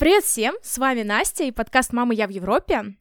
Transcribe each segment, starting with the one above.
Привет всем, с вами Настя и подкаст «Мама, я в Европе».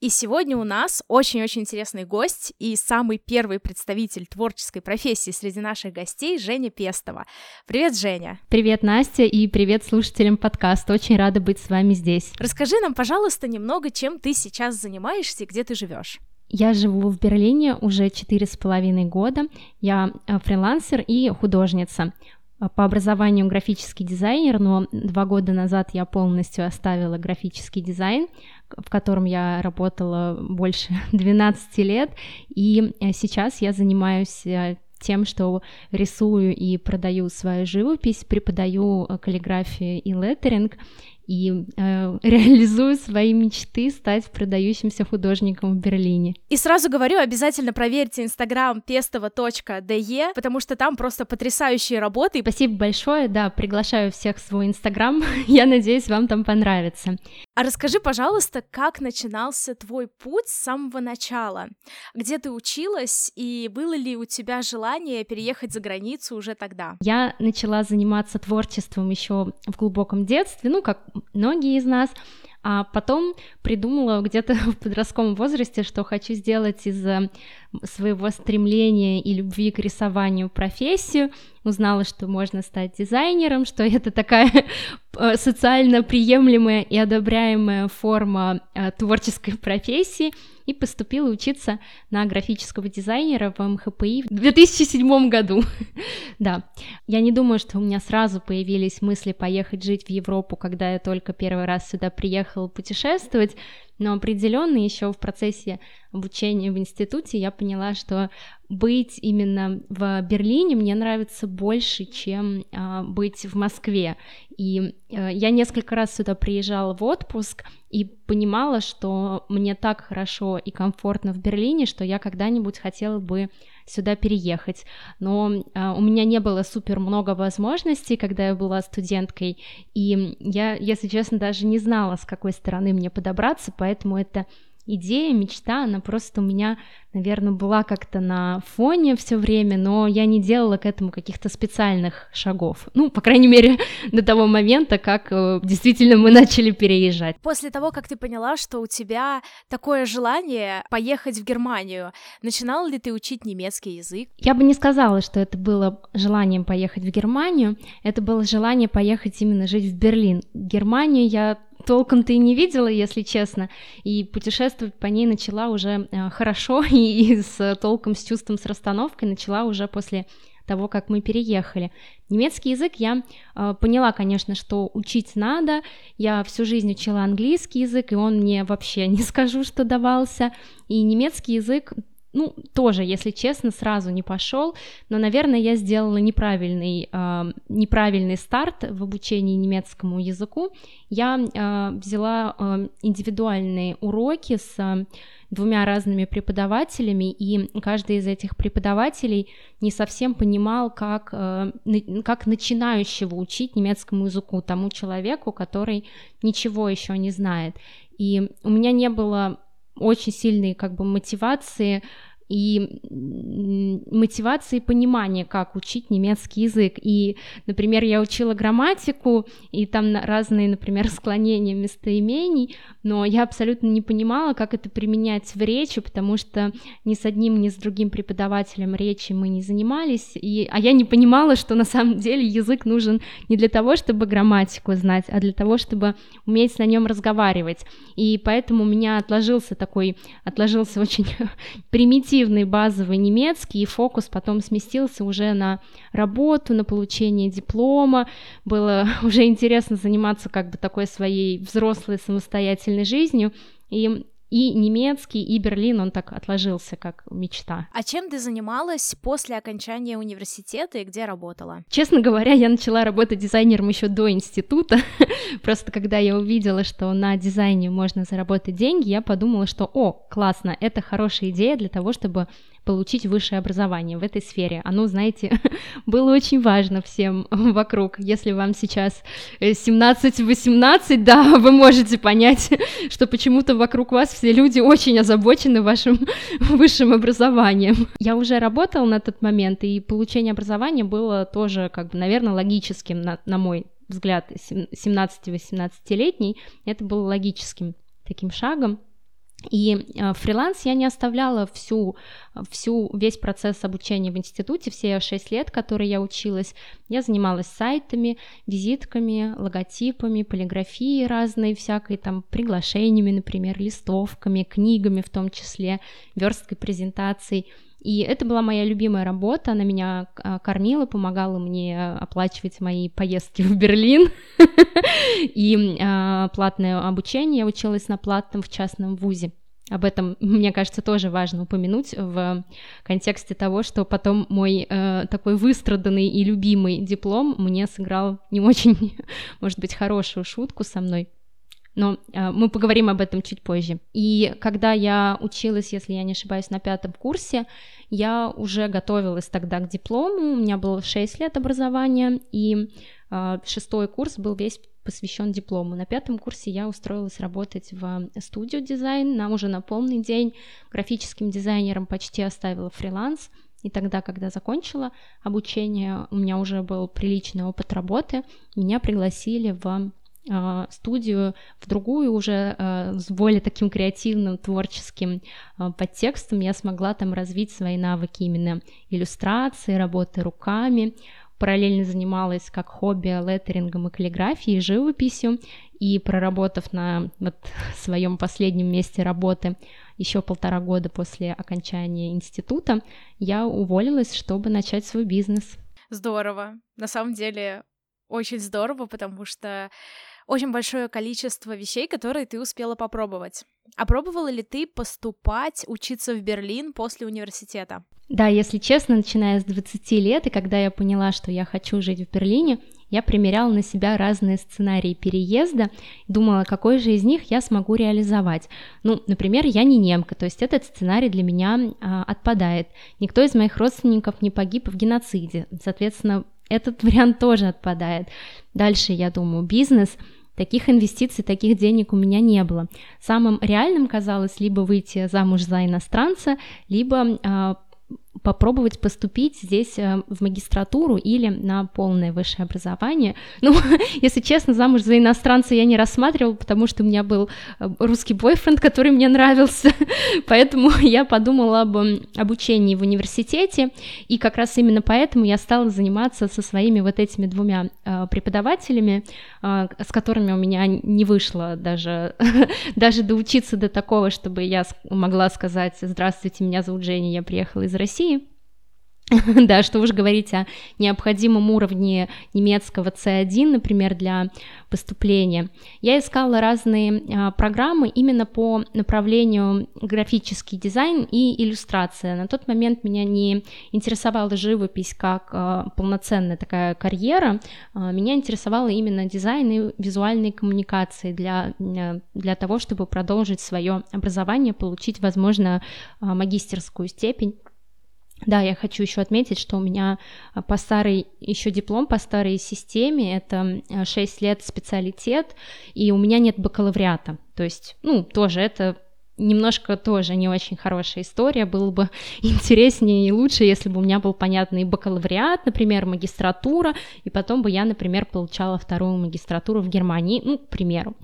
И сегодня у нас очень-очень интересный гость и самый первый представитель творческой профессии среди наших гостей Женя Пестова. Привет, Женя. Привет, Настя, и привет слушателям подкаста. Очень рада быть с вами здесь. Расскажи нам, пожалуйста, немного, чем ты сейчас занимаешься и где ты живешь. Я живу в Берлине уже четыре с половиной года. Я э, фрилансер и художница. По образованию графический дизайнер, но два года назад я полностью оставила графический дизайн, в котором я работала больше 12 лет, и э, сейчас я занимаюсь э, тем, что рисую и продаю свою живопись, преподаю э, каллиграфию и леттеринг, и э, реализую свои мечты стать продающимся художником в Берлине. И сразу говорю, обязательно проверьте инстаграм pestovo.de, потому что там просто потрясающие работы. Спасибо большое, да, приглашаю всех в свой инстаграм, я надеюсь, вам там понравится. А расскажи, пожалуйста, как начинался твой путь с самого начала? Где ты училась, и было ли у тебя желание переехать за границу уже тогда? Я начала заниматься творчеством еще в глубоком детстве, ну, как многие из нас, а потом придумала где-то в подростковом возрасте, что хочу сделать из э, своего стремления и любви к рисованию профессию, узнала, что можно стать дизайнером, что это такая э, социально приемлемая и одобряемая форма э, творческой профессии, и поступила учиться на графического дизайнера в МХПИ в 2007 году. да, я не думаю, что у меня сразу появились мысли поехать жить в Европу, когда я только первый раз сюда приехала путешествовать, но определенно еще в процессе обучения в институте я поняла, что быть именно в Берлине мне нравится больше, чем э, быть в Москве. И э, я несколько раз сюда приезжала в отпуск и понимала, что мне так хорошо и комфортно в Берлине, что я когда-нибудь хотела бы сюда переехать. Но э, у меня не было супер много возможностей, когда я была студенткой, и я, если честно, даже не знала, с какой стороны мне подобраться, поэтому это идея, мечта, она просто у меня, наверное, была как-то на фоне все время, но я не делала к этому каких-то специальных шагов. Ну, по крайней мере, до того момента, как э, действительно мы начали переезжать. После того, как ты поняла, что у тебя такое желание поехать в Германию, начинала ли ты учить немецкий язык? Я бы не сказала, что это было желанием поехать в Германию, это было желание поехать именно жить в Берлин. Германию я толком-то и не видела, если честно, и путешествовать по ней начала уже э, хорошо и, и с толком, с чувством, с расстановкой начала уже после того, как мы переехали. Немецкий язык я э, поняла, конечно, что учить надо. Я всю жизнь учила английский язык, и он мне вообще не скажу, что давался. И немецкий язык ну, тоже, если честно, сразу не пошел, но, наверное, я сделала неправильный, э, неправильный старт в обучении немецкому языку. Я э, взяла э, индивидуальные уроки с э, двумя разными преподавателями, и каждый из этих преподавателей не совсем понимал, как, э, как начинающего учить немецкому языку тому человеку, который ничего еще не знает. И у меня не было очень сильные как бы мотивации и мотивации понимания, как учить немецкий язык. И, например, я учила грамматику, и там разные, например, склонения местоимений, но я абсолютно не понимала, как это применять в речи, потому что ни с одним, ни с другим преподавателем речи мы не занимались, и, а я не понимала, что на самом деле язык нужен не для того, чтобы грамматику знать, а для того, чтобы уметь на нем разговаривать. И поэтому у меня отложился такой, отложился очень примитивный интуитивный базовый немецкий, и фокус потом сместился уже на работу, на получение диплома. Было уже интересно заниматься как бы такой своей взрослой самостоятельной жизнью. И и немецкий, и Берлин, он так отложился как мечта. А чем ты занималась после окончания университета и где работала? Честно говоря, я начала работать дизайнером еще до института. Просто когда я увидела, что на дизайне можно заработать деньги, я подумала, что, о, классно, это хорошая идея для того, чтобы получить высшее образование в этой сфере. Оно, знаете, было очень важно всем вокруг. Если вам сейчас 17-18, э, да, вы можете понять, что почему-то вокруг вас все люди очень озабочены вашим высшим образованием. Я уже работала на тот момент, и получение образования было тоже, как бы, наверное, логическим, на, на мой взгляд 17-18-летний, это было логическим таким шагом. И э, фриланс я не оставляла всю, всю, весь процесс обучения в институте, все шесть лет, которые я училась. Я занималась сайтами, визитками, логотипами, полиграфией разной всякой, там, приглашениями, например, листовками, книгами в том числе, версткой презентаций. И это была моя любимая работа, она меня а, кормила, помогала мне оплачивать мои поездки в Берлин и а, платное обучение. Я училась на платном в частном вузе. Об этом, мне кажется, тоже важно упомянуть в контексте того, что потом мой э, такой выстраданный и любимый диплом мне сыграл не очень, может быть, хорошую шутку со мной но э, мы поговорим об этом чуть позже. И когда я училась, если я не ошибаюсь, на пятом курсе, я уже готовилась тогда к диплому, у меня было 6 лет образования, и э, шестой курс был весь посвящен диплому. На пятом курсе я устроилась работать в студию дизайн, на уже на полный день, графическим дизайнером почти оставила фриланс, и тогда, когда закончила обучение, у меня уже был приличный опыт работы, меня пригласили в а, студию в другую уже а, с более таким креативным, творческим а, подтекстом я смогла там развить свои навыки именно иллюстрации, работы руками, параллельно занималась как хобби леттерингом и каллиграфией, живописью, и проработав на вот своем последнем месте работы еще полтора года после окончания института, я уволилась, чтобы начать свой бизнес. Здорово. На самом деле очень здорово, потому что очень большое количество вещей, которые ты успела попробовать. А пробовала ли ты поступать, учиться в Берлин после университета? Да, если честно, начиная с 20 лет, и когда я поняла, что я хочу жить в Берлине, я примеряла на себя разные сценарии переезда, думала, какой же из них я смогу реализовать. Ну, например, я не немка, то есть этот сценарий для меня а, отпадает. Никто из моих родственников не погиб в геноциде, соответственно, этот вариант тоже отпадает. Дальше я думаю, бизнес – Таких инвестиций, таких денег у меня не было. Самым реальным казалось либо выйти замуж за иностранца, либо э, попробовать поступить здесь э, в магистратуру или на полное высшее образование. Ну, если честно, замуж за иностранца я не рассматривала, потому что у меня был э, русский бойфренд, который мне нравился, поэтому я подумала об обучении в университете, и как раз именно поэтому я стала заниматься со своими вот этими двумя э, преподавателями, с которыми у меня не вышло даже, даже доучиться до такого, чтобы я могла сказать «Здравствуйте, меня зовут Женя, я приехала из России», Да, что уж говорить о необходимом уровне немецкого C1, например, для поступления. Я искала разные а, программы именно по направлению графический дизайн и иллюстрация. На тот момент меня не интересовала живопись как а, полноценная такая карьера, а, меня интересовало именно дизайн и визуальные коммуникации для, для того, чтобы продолжить свое образование, получить, возможно, магистерскую степень. Да, я хочу еще отметить, что у меня а, по старой, еще диплом по старой системе, это 6 лет специалитет, и у меня нет бакалавриата. То есть, ну, тоже это немножко тоже не очень хорошая история. Было бы интереснее и лучше, если бы у меня был понятный бакалавриат, например, магистратура, и потом бы я, например, получала вторую магистратуру в Германии, ну, к примеру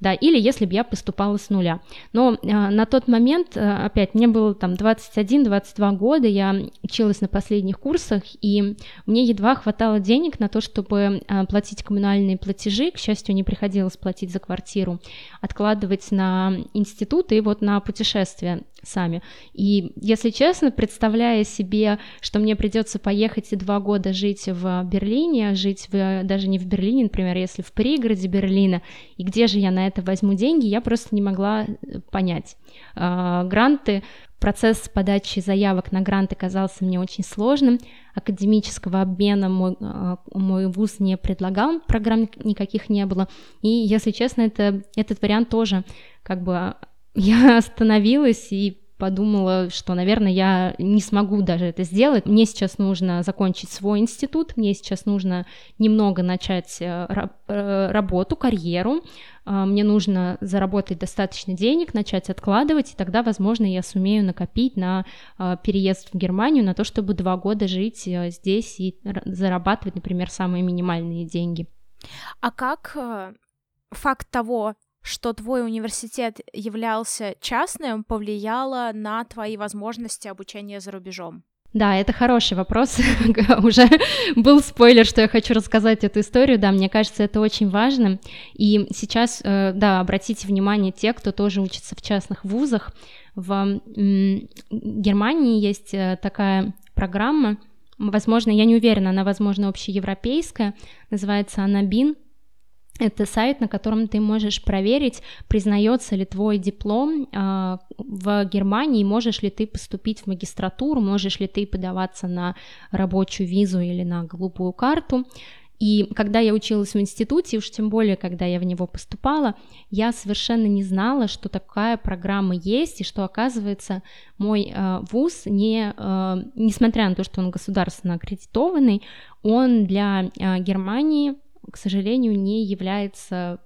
да, или если бы я поступала с нуля. Но э, на тот момент, э, опять, мне было там 21-22 года, я училась на последних курсах, и мне едва хватало денег на то, чтобы э, платить коммунальные платежи, к счастью, не приходилось платить за квартиру, откладывать на институт и вот на путешествия сами. И, если честно, представляя себе, что мне придется поехать и два года жить в Берлине, жить в, даже не в Берлине, например, если в пригороде Берлина, и где же я на это возьму деньги, я просто не могла э, понять. А, гранты, процесс подачи заявок на гранты казался мне очень сложным, академического обмена мой, а, мой вуз не предлагал, программ никаких не было, и, если честно, это, этот вариант тоже как бы я остановилась и подумала, что, наверное, я не смогу даже это сделать. Мне сейчас нужно закончить свой институт, мне сейчас нужно немного начать э, э, работу, карьеру, а, мне нужно заработать достаточно денег, начать откладывать, и тогда, возможно, я сумею накопить на а, переезд в Германию, на то, чтобы два года жить э, здесь и зарабатывать, например, самые минимальные деньги. А как факт того, что твой университет являлся частным, повлияло на твои возможности обучения за рубежом? Да, это хороший вопрос. Уже был спойлер, что я хочу рассказать эту историю. Да, мне кажется, это очень важно. И сейчас, э, да, обратите внимание те, кто тоже учится в частных вузах. В Германии есть э, такая программа, возможно, я не уверена, она, возможно, общеевропейская, называется она БИН, это сайт, на котором ты можешь проверить, признается ли твой диплом э, в Германии, можешь ли ты поступить в магистратуру, можешь ли ты подаваться на рабочую визу или на голубую карту. И когда я училась в институте, уж тем более, когда я в него поступала, я совершенно не знала, что такая программа есть, и что, оказывается, мой э, вуз, не, э, несмотря на то, что он государственно аккредитованный, он для э, Германии к сожалению, не является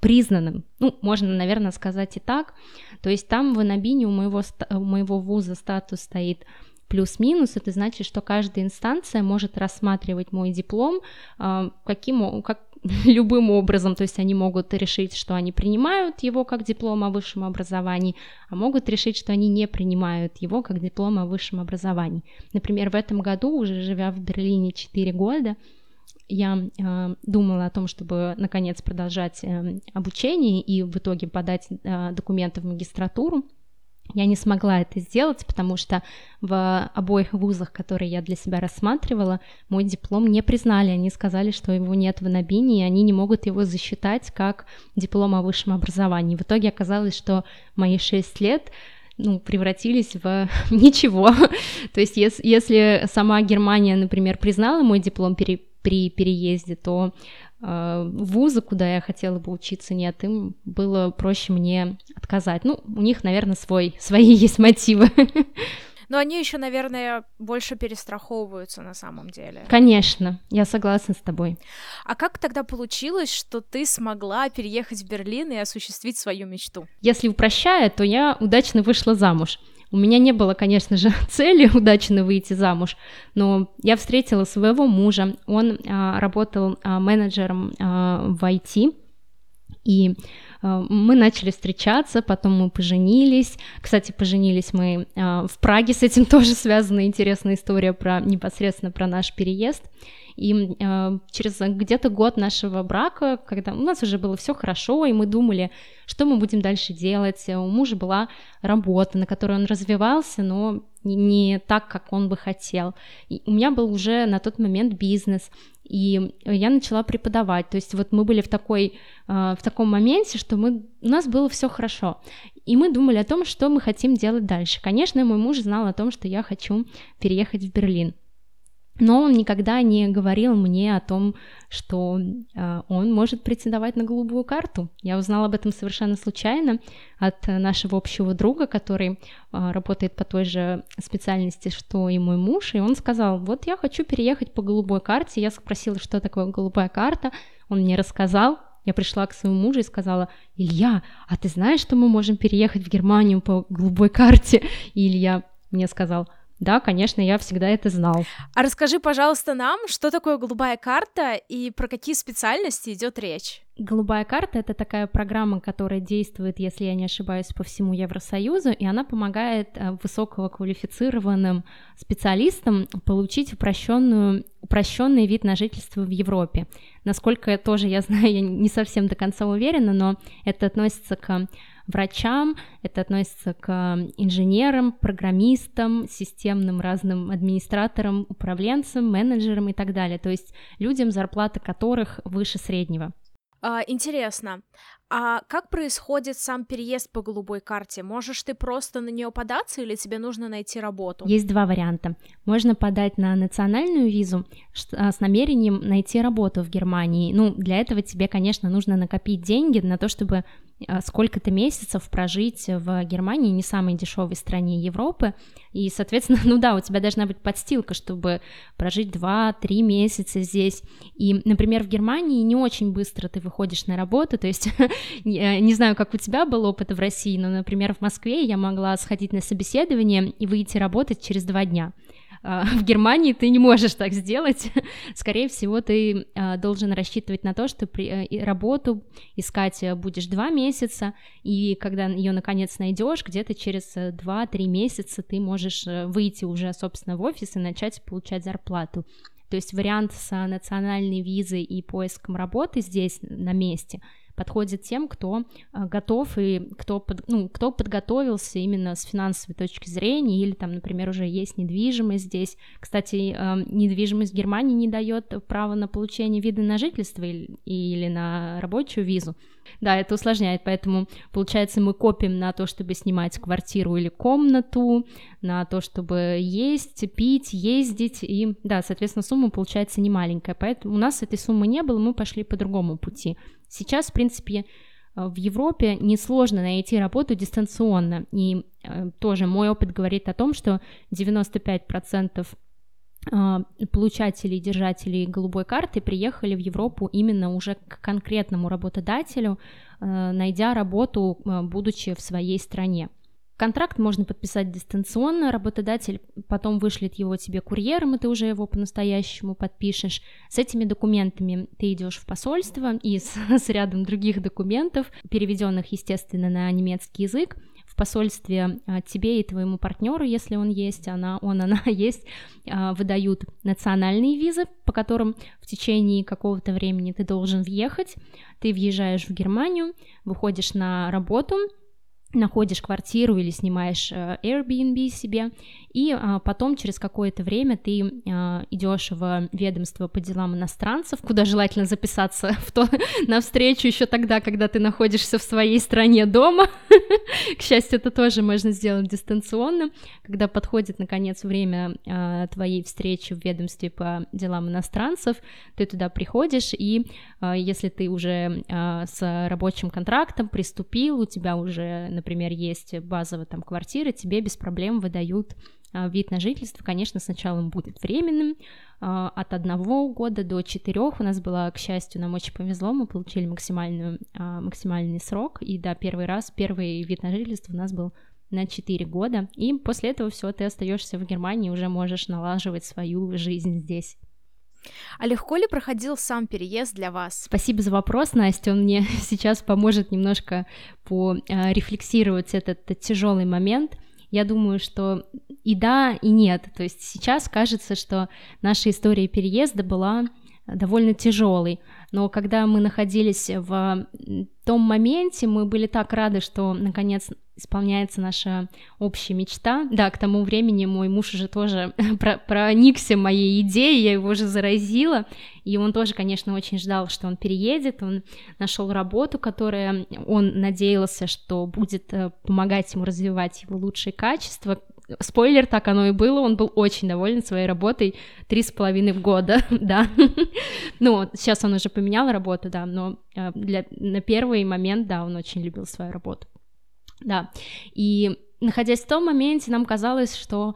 признанным. Ну, можно, наверное, сказать и так. То есть там в Анабине у моего, у моего вуза статус стоит плюс-минус, это значит, что каждая инстанция может рассматривать мой диплом э, каким, как, любым образом, то есть они могут решить, что они принимают его как диплом о высшем образовании, а могут решить, что они не принимают его как диплом о высшем образовании. Например, в этом году, уже живя в Берлине 4 года, я э, думала о том, чтобы наконец продолжать э, обучение и в итоге подать э, документы в магистратуру. Я не смогла это сделать, потому что в обоих вузах, которые я для себя рассматривала, мой диплом не признали. Они сказали, что его нет в Анабине, и они не могут его засчитать как диплом о высшем образовании. В итоге оказалось, что мои шесть лет ну, превратились в ничего. То есть, если, сама Германия, например, признала мой диплом пере, при переезде, то э, вузы, куда я хотела бы учиться, нет, им было проще мне отказать. Ну, у них, наверное, свой, свои есть мотивы. Но они еще, наверное, больше перестраховываются на самом деле. Конечно, я согласна с тобой. А как тогда получилось, что ты смогла переехать в Берлин и осуществить свою мечту? Если упрощая, то я удачно вышла замуж. У меня не было, конечно же, цели удачно выйти замуж, но я встретила своего мужа. Он а, работал а, менеджером а, в IT, и мы начали встречаться, потом мы поженились. Кстати, поженились мы а, в Праге, с этим тоже связана интересная история про непосредственно про наш переезд. И э, через где-то год нашего брака, когда у нас уже было все хорошо, и мы думали, что мы будем дальше делать, у мужа была работа, на которой он развивался, но не так, как он бы хотел. И у меня был уже на тот момент бизнес, и я начала преподавать. То есть вот мы были в такой, э, в таком моменте, что мы, у нас было все хорошо. И мы думали о том, что мы хотим делать дальше. Конечно, мой муж знал о том, что я хочу переехать в Берлин но он никогда не говорил мне о том, что э, он может претендовать на голубую карту. Я узнала об этом совершенно случайно от нашего общего друга, который э, работает по той же специальности, что и мой муж, и он сказал, вот я хочу переехать по голубой карте. Я спросила, что такое голубая карта, он мне рассказал, я пришла к своему мужу и сказала, Илья, а ты знаешь, что мы можем переехать в Германию по голубой карте? И Илья мне сказал, да, конечно, я всегда это знал. А расскажи, пожалуйста, нам, что такое голубая карта и про какие специальности идет речь? Голубая карта — это такая программа, которая действует, если я не ошибаюсь, по всему Евросоюзу, и она помогает э, высококвалифицированным специалистам получить упрощенную, упрощенный вид на жительство в Европе. Насколько тоже я знаю, я не совсем до конца уверена, но это относится к врачам, это относится к инженерам, программистам, системным разным администраторам, управленцам, менеджерам и так далее. То есть людям, зарплата которых выше среднего. А, интересно. А как происходит сам переезд по голубой карте? Можешь ты просто на нее податься или тебе нужно найти работу? Есть два варианта. Можно подать на национальную визу а, с намерением найти работу в Германии. Ну, для этого тебе, конечно, нужно накопить деньги на то, чтобы а, сколько-то месяцев прожить в Германии, не самой дешевой стране Европы. И, соответственно, ну да, у тебя должна быть подстилка, чтобы прожить 2-3 месяца здесь. И, например, в Германии не очень быстро ты выходишь на работу, то есть не знаю, как у тебя был опыт в России, но, например, в Москве я могла сходить на собеседование и выйти работать через два дня. а, в Германии ты не можешь так сделать. Скорее всего, ты а, должен рассчитывать на то, что э, работу искать э, будешь два месяца, и когда ее наконец найдешь, где-то через 2-3 э, месяца ты можешь выйти уже, собственно, в офис и начать получать зарплату. То есть вариант с национальной визой и поиском работы здесь на месте — подходит тем, кто а, готов и кто, под, ну, кто подготовился именно с финансовой точки зрения, или там, например, уже есть недвижимость здесь. Кстати, а, недвижимость в Германии не дает права на получение вида на жительство или, или на рабочую визу. Да, это усложняет, поэтому, получается, мы копим на то, чтобы снимать квартиру или комнату, на то, чтобы есть, пить, ездить, и, да, соответственно, сумма получается не маленькая, поэтому у нас этой суммы не было, мы пошли по другому пути. Сейчас, в принципе, в Европе несложно найти работу дистанционно, и э, тоже мой опыт говорит о том, что 95% а, получателей, держателей голубой карты приехали в Европу именно уже к конкретному работодателю, э, найдя работу, э, будучи в своей стране. Контракт можно подписать дистанционно, работодатель потом вышлет его тебе курьером, и ты уже его по-настоящему подпишешь. С этими документами ты идешь в посольство и с, с рядом других документов, переведенных, естественно, на немецкий язык, посольстве а, тебе и твоему партнеру, если он есть, она, он, она есть, а, выдают национальные визы, по которым в течение какого-то времени ты должен въехать. Ты въезжаешь в Германию, выходишь на работу, находишь квартиру или снимаешь э, Airbnb себе, и а, потом через какое-то время ты а, идешь в ведомство по делам иностранцев, куда желательно записаться в то, на встречу еще тогда, когда ты находишься в своей стране дома. К счастью, это тоже можно сделать дистанционно. Когда подходит, наконец, время а, твоей встречи в ведомстве по делам иностранцев, ты туда приходишь, и если ты уже с рабочим контрактом приступил, у тебя уже, например, есть базовая там квартира, тебе без проблем выдают а, вид на жительство, конечно, сначала он будет временным, а, от одного года до четырех. У нас было, к счастью, нам очень повезло, мы получили максимальную, а, максимальный срок, и да, первый раз, первый вид на жительство у нас был на 4 года, и после этого все, ты остаешься в Германии, уже можешь налаживать свою жизнь здесь. А легко ли проходил сам переезд для вас? Спасибо за вопрос, Настя. Он мне сейчас поможет немножко порефлексировать этот, этот тяжелый момент я думаю, что и да, и нет. То есть сейчас кажется, что наша история переезда была довольно тяжелой. Но когда мы находились в том моменте, мы были так рады, что наконец исполняется наша общая мечта. Да, к тому времени мой муж уже тоже проникся моей идеей, я его уже заразила, и он тоже, конечно, очень ждал, что он переедет, он нашел работу, которая он надеялся, что будет э, помогать ему развивать его лучшие качества, Спойлер, так оно и было, он был очень доволен своей работой три с половиной года, да. ну, сейчас он уже поменял работу, да, но э, для, на первый момент, да, он очень любил свою работу. Да, и находясь в том моменте, нам казалось, что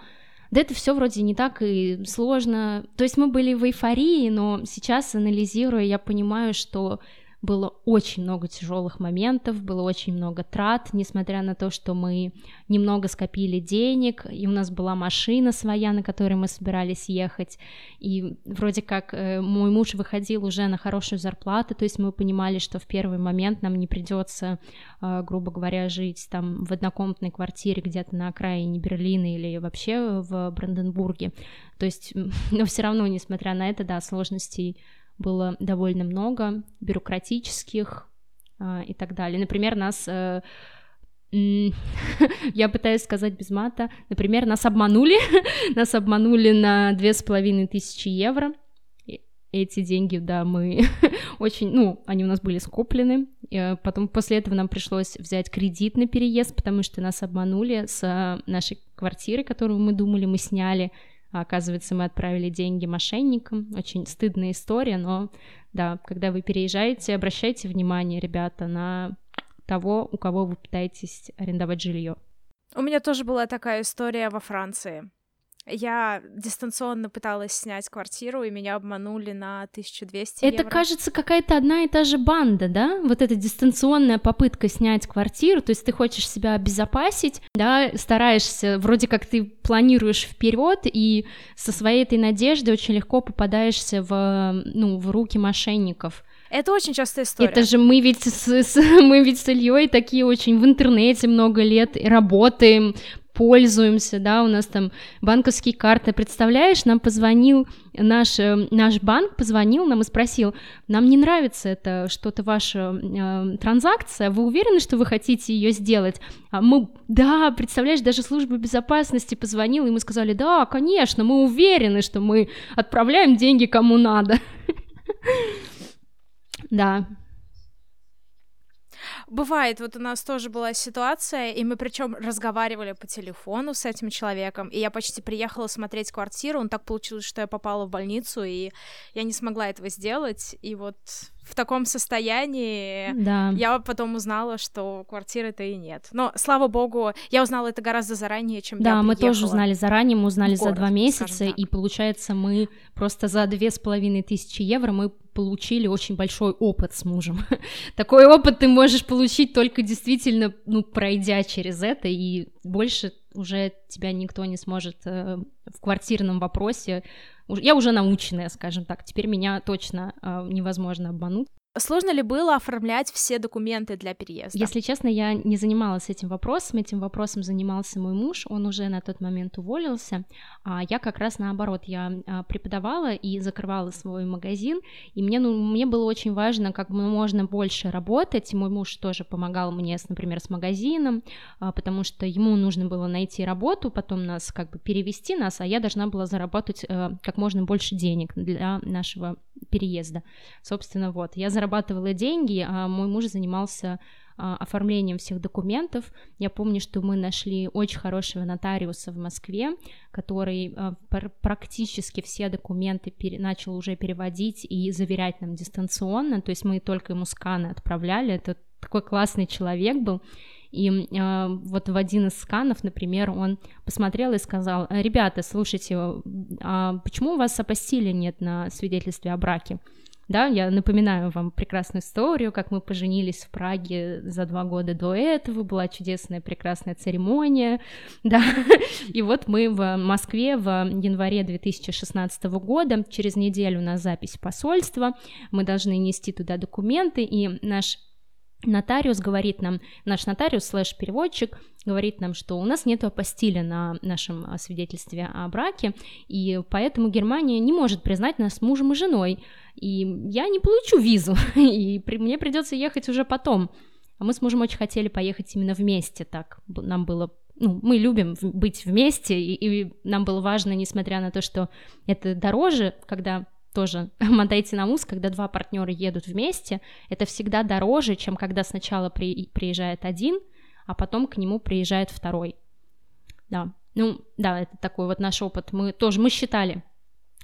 да это все вроде не так и сложно. То есть мы были в эйфории, но сейчас, анализируя, я понимаю, что было очень много тяжелых моментов, было очень много трат, несмотря на то, что мы немного скопили денег, и у нас была машина своя, на которой мы собирались ехать, и вроде как э, мой муж выходил уже на хорошую зарплату, то есть мы понимали, что в первый момент нам не придется, э, грубо говоря, жить там в однокомнатной квартире где-то на окраине Берлина или вообще в Бранденбурге, то есть, но все равно, несмотря на это, да, сложностей было довольно много, бюрократических э, и так далее. Например, нас... Э, я пытаюсь сказать без мата. Например, нас обманули. нас обманули на две с половиной тысячи евро. Эти деньги, да, мы очень, ну, они у нас были скоплены. И потом после этого нам пришлось взять кредит на переезд, потому что нас обманули с нашей квартиры, которую мы думали, мы сняли. А оказывается, мы отправили деньги мошенникам. Очень стыдная история, но да, когда вы переезжаете, обращайте внимание, ребята, на того, у кого вы пытаетесь арендовать жилье. У меня тоже была такая история во Франции. Я дистанционно пыталась снять квартиру, и меня обманули на 1200 Это, евро. кажется, какая-то одна и та же банда, да? Вот эта дистанционная попытка снять квартиру, то есть ты хочешь себя обезопасить, да, стараешься, вроде как ты планируешь вперед, и со своей этой надеждой очень легко попадаешься в, ну, в руки мошенников. Это очень частая история. Это же мы ведь с, с, мы ведь с Ильей такие очень в интернете много лет работаем, пользуемся, да, у нас там банковские карты, представляешь, нам позвонил наш, э, наш банк, позвонил нам и спросил, нам не нравится это что-то ваша э, транзакция, вы уверены, что вы хотите ее сделать? А мы, да, представляешь, даже служба безопасности позвонила, и мы сказали, да, конечно, мы уверены, что мы отправляем деньги кому надо. Да, Бывает, вот у нас тоже была ситуация, и мы причем разговаривали по телефону с этим человеком, и я почти приехала смотреть квартиру, он так получилось, что я попала в больницу, и я не смогла этого сделать, и вот в таком состоянии да. я потом узнала, что квартиры-то и нет. Но, слава богу, я узнала это гораздо заранее, чем да, я Да, мы тоже узнали заранее, мы узнали город, за два месяца, и получается мы просто за две с половиной тысячи евро мы получили очень большой опыт с мужем. Такой опыт ты можешь получить только действительно, ну, пройдя через это, и больше уже тебя никто не сможет э, в квартирном вопросе. Я уже наученная, скажем так, теперь меня точно э, невозможно обмануть. Сложно ли было оформлять все документы для переезда? Если честно, я не занималась этим вопросом. Этим вопросом занимался мой муж. Он уже на тот момент уволился. А я как раз наоборот, я а, преподавала и закрывала свой магазин. И мне, ну, мне было очень важно как можно больше работать. Мой муж тоже помогал мне, например, с магазином, а, потому что ему нужно было найти работу, потом нас как бы перевести нас, а я должна была заработать э, как можно больше денег для нашего переезда. Собственно, вот, я зарабатывала деньги, а мой муж занимался а, оформлением всех документов. Я помню, что мы нашли очень хорошего нотариуса в Москве, который а, практически все документы начал уже переводить и заверять нам дистанционно, то есть мы только ему сканы отправляли, это такой классный человек был, и э, вот в один из сканов, например, он посмотрел и сказал, ребята, слушайте, а почему у вас апостили нет на свидетельстве о браке? Да, я напоминаю вам прекрасную историю, как мы поженились в Праге за два года до этого, была чудесная, прекрасная церемония, да, и вот мы в Москве в январе 2016 года, через неделю на запись посольства, мы должны нести туда документы, и наш Нотариус говорит нам, наш нотариус слэш-переводчик говорит нам, что у нас нет апостиля на нашем а, свидетельстве о браке, и поэтому Германия не может признать нас мужем и женой, и я не получу визу, и при, мне придется ехать уже потом. А мы с мужем очень хотели поехать именно вместе, так нам было ну, мы любим быть вместе, и, и нам было важно, несмотря на то, что это дороже, когда тоже мотайте на ус, когда два партнера едут вместе, это всегда дороже, чем когда сначала при, приезжает один, а потом к нему приезжает второй. Да, ну, да, это такой вот наш опыт. Мы тоже, мы считали,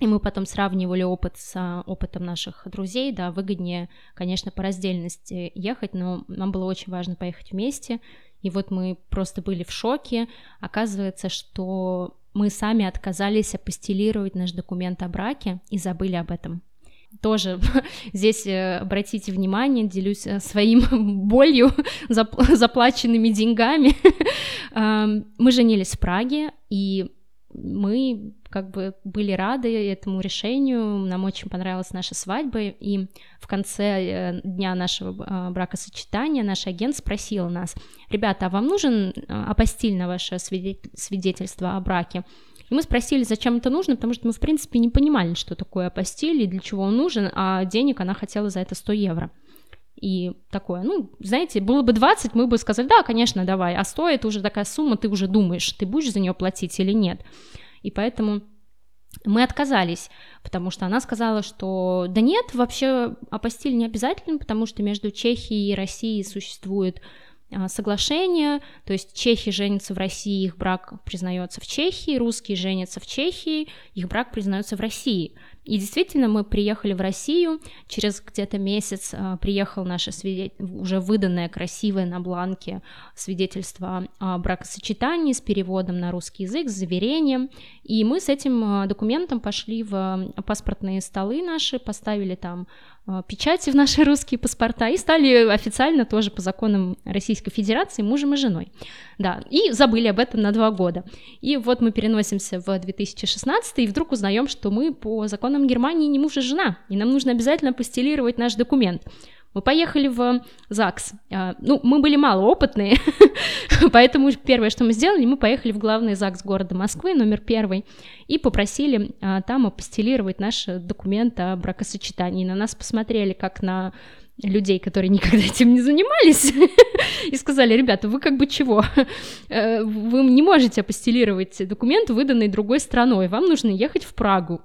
и мы потом сравнивали опыт с а, опытом наших друзей, да, выгоднее, конечно, по раздельности ехать, но нам было очень важно поехать вместе, и вот мы просто были в шоке. Оказывается, что мы сами отказались апостелировать наш документ о браке и забыли об этом. Тоже здесь э, обратите внимание, делюсь э, своим болью, заплаченными деньгами. Мы женились в Праге, и мы как бы были рады этому решению, нам очень понравилась наша свадьба, и в конце э, дня нашего а, бракосочетания наш агент спросил нас, ребята, а вам нужен а, апостиль на ваше свидетельство о браке? И мы спросили, зачем это нужно, потому что мы, в принципе, не понимали, что такое апостиль и для чего он нужен, а денег она хотела за это 100 евро. И такое, ну, знаете, было бы 20, мы бы сказали, да, конечно, давай, а стоит уже такая сумма, ты уже думаешь, ты будешь за нее платить или нет. И поэтому мы отказались, потому что она сказала, что да нет, вообще апостиль не обязательно, потому что между Чехией и Россией существует а, соглашение, то есть чехи женятся в России, их брак признается в Чехии, русские женятся в Чехии, их брак признается в России. И действительно, мы приехали в Россию, через где-то месяц э, приехал наше свидет... уже выданное красивое на бланке свидетельство о бракосочетании с переводом на русский язык, с заверением. И мы с этим документом пошли в паспортные столы наши, поставили там печати в наши русские паспорта и стали официально тоже по законам Российской Федерации мужем и женой. Да, и забыли об этом на два года. И вот мы переносимся в 2016 и вдруг узнаем, что мы по законам Германии не муж и жена, и нам нужно обязательно постелировать наш документ. Мы поехали в ЗАГС. А, ну, мы были малоопытные, поэтому первое, что мы сделали, мы поехали в главный ЗАГС города Москвы, номер первый, и попросили а, там апостелировать наш документ о бракосочетании. На нас посмотрели как на людей, которые никогда этим не занимались, и сказали, ребята, вы как бы чего? Э, вы не можете апостелировать документ, выданный другой страной, вам нужно ехать в Прагу.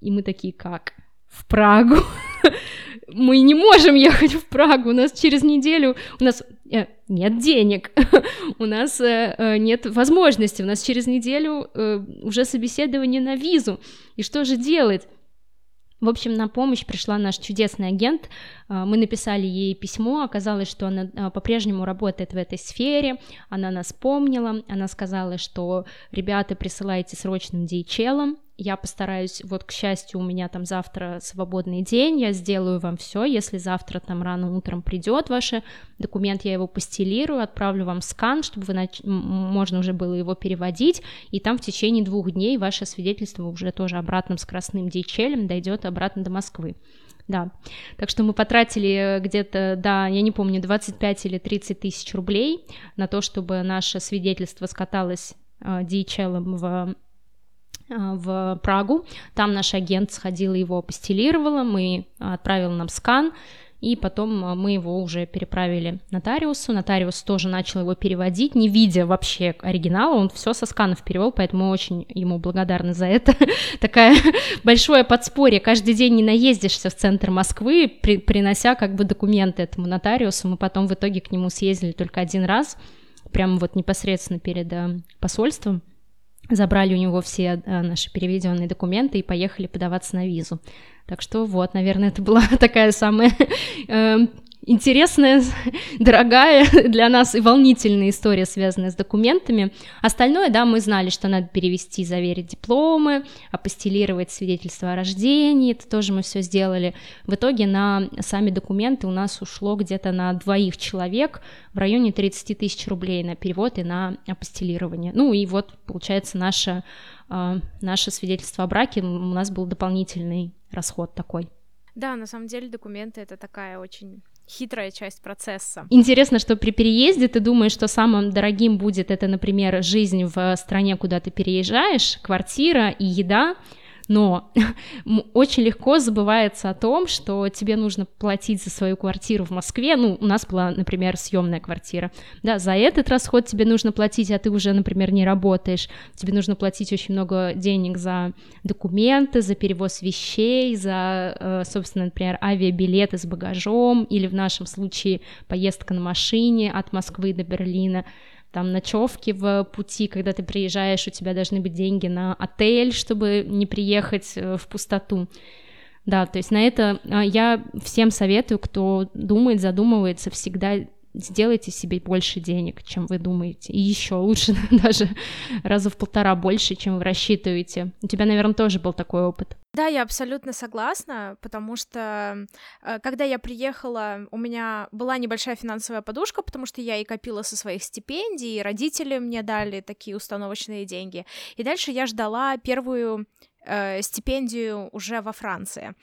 И мы такие, как? В Прагу? Мы не можем ехать в Прагу, у нас через неделю, у нас э, нет денег, у нас э, э, нет возможности, у нас через неделю э, уже собеседование на визу, и что же делать? В общем, на помощь пришла наш чудесный агент. Э, мы написали ей письмо, оказалось, что она э, по-прежнему работает в этой сфере. Она нас помнила, она сказала, что ребята, присылайте срочным DHL, я постараюсь, вот, к счастью, у меня там завтра свободный день, я сделаю вам все, если завтра там рано утром придет ваш документ, я его постелирую, отправлю вам скан, чтобы вы нач... можно уже было его переводить, и там в течение двух дней ваше свидетельство уже тоже обратным скоростным DHL дойдет обратно до Москвы. Да, так что мы потратили где-то, да, я не помню, 25 или 30 тысяч рублей на то, чтобы наше свидетельство скаталось э, DHL в а, в Прагу. Там наш агент сходил его постелировала, мы отправил нам скан, и потом а, мы его уже переправили нотариусу. Нотариус тоже начал его переводить, не видя вообще оригинала, он все со сканов перевел, поэтому мы очень ему благодарны за это. Такая большое подспорье. Каждый день не наездишься в центр Москвы, при, принося как бы документы этому нотариусу. Мы потом в итоге к нему съездили только один раз, прямо вот непосредственно перед э, посольством забрали у него все э, наши переведенные документы и поехали подаваться на визу. Так что вот, наверное, это была такая самая э, интересная, дорогая для нас и волнительная история, связанная с документами. Остальное, да, мы знали, что надо перевести, заверить дипломы, апостелировать свидетельство о рождении, это тоже мы все сделали. В итоге на сами документы у нас ушло где-то на двоих человек в районе 30 тысяч рублей на перевод и на апостелирование. Ну и вот, получается, наше, а, наше свидетельство о браке, у нас был дополнительный расход такой. Да, на самом деле документы это такая очень хитрая часть процесса. Интересно, что при переезде ты думаешь, что самым дорогим будет это, например, жизнь в стране, куда ты переезжаешь, квартира и еда, но очень легко забывается о том, что тебе нужно платить за свою квартиру в Москве, ну, у нас была, например, съемная квартира, да, за этот расход тебе нужно платить, а ты уже, например, не работаешь, тебе нужно платить очень много денег за документы, за перевоз вещей, за, э, собственно, например, авиабилеты с багажом, или в нашем случае поездка на машине от Москвы до Берлина, там ночевки в пути, когда ты приезжаешь, у тебя должны быть деньги на отель, чтобы не приехать э, в пустоту. Да, то есть на это а, я всем советую, кто думает, задумывается, всегда сделайте себе больше денег, чем вы думаете. И еще лучше даже раза в полтора больше, чем вы рассчитываете. У тебя, наверное, тоже был такой опыт. Да, я абсолютно согласна, потому что э, когда я приехала, у меня была небольшая финансовая подушка, потому что я и копила со своих стипендий, и родители мне дали такие установочные деньги. И дальше я ждала первую э, стипендию уже во Франции.